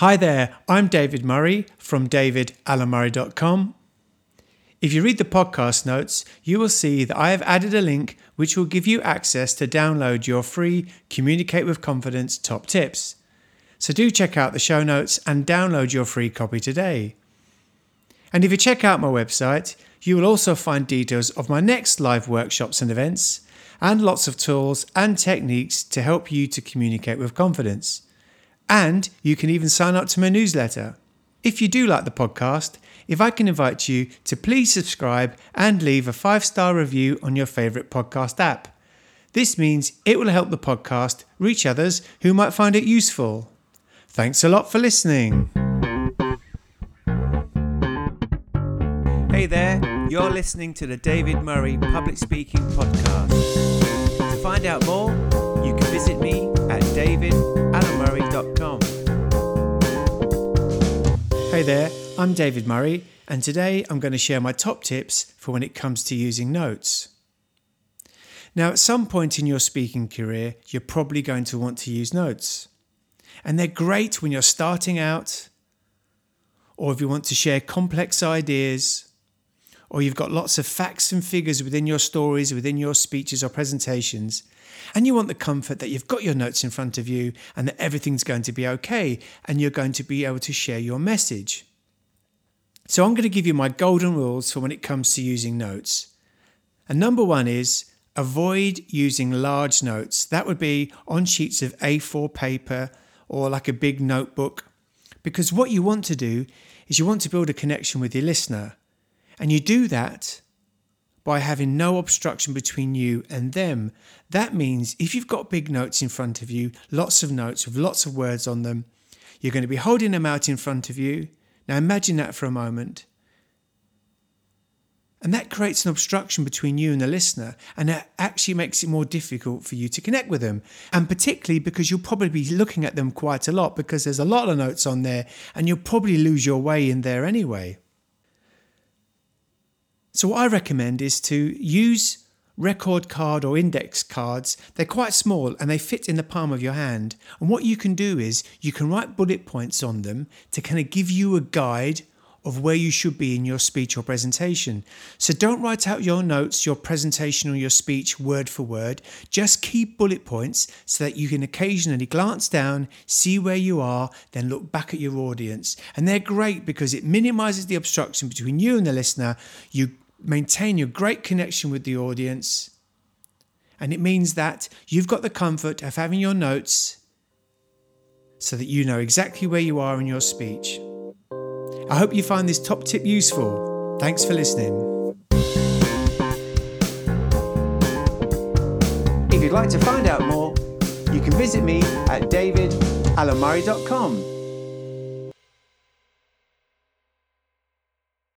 Hi there, I'm David Murray from davidalamurray.com. If you read the podcast notes, you will see that I have added a link which will give you access to download your free Communicate with Confidence top tips. So do check out the show notes and download your free copy today. And if you check out my website, you will also find details of my next live workshops and events, and lots of tools and techniques to help you to communicate with confidence. And you can even sign up to my newsletter. If you do like the podcast, if I can invite you to please subscribe and leave a five star review on your favourite podcast app. This means it will help the podcast reach others who might find it useful. Thanks a lot for listening. Hey there, you're listening to the David Murray Public Speaking Podcast. To find out more, you can visit me at Hey there, I'm David Murray, and today I'm going to share my top tips for when it comes to using notes. Now, at some point in your speaking career, you're probably going to want to use notes. And they're great when you're starting out, or if you want to share complex ideas, or you've got lots of facts and figures within your stories, within your speeches or presentations, and you want the comfort that you've got your notes in front of you and that everything's going to be okay and you're going to be able to share your message. So, I'm going to give you my golden rules for when it comes to using notes. And number one is avoid using large notes. That would be on sheets of A4 paper or like a big notebook. Because what you want to do is you want to build a connection with your listener. And you do that by having no obstruction between you and them. That means if you've got big notes in front of you, lots of notes with lots of words on them, you're going to be holding them out in front of you now imagine that for a moment. And that creates an obstruction between you and the listener, and that actually makes it more difficult for you to connect with them. And particularly because you'll probably be looking at them quite a lot because there's a lot of notes on there, and you'll probably lose your way in there anyway. So, what I recommend is to use record card or index cards. They're quite small and they fit in the palm of your hand. And what you can do is you can write bullet points on them to kind of give you a guide of where you should be in your speech or presentation. So don't write out your notes, your presentation, or your speech word for word. Just keep bullet points so that you can occasionally glance down, see where you are, then look back at your audience. And they're great because it minimizes the obstruction between you and the listener. You maintain your great connection with the audience. And it means that you've got the comfort of having your notes so that you know exactly where you are in your speech. I hope you find this top tip useful. Thanks for listening. If you'd like to find out more, you can visit me at davidalamurray.com.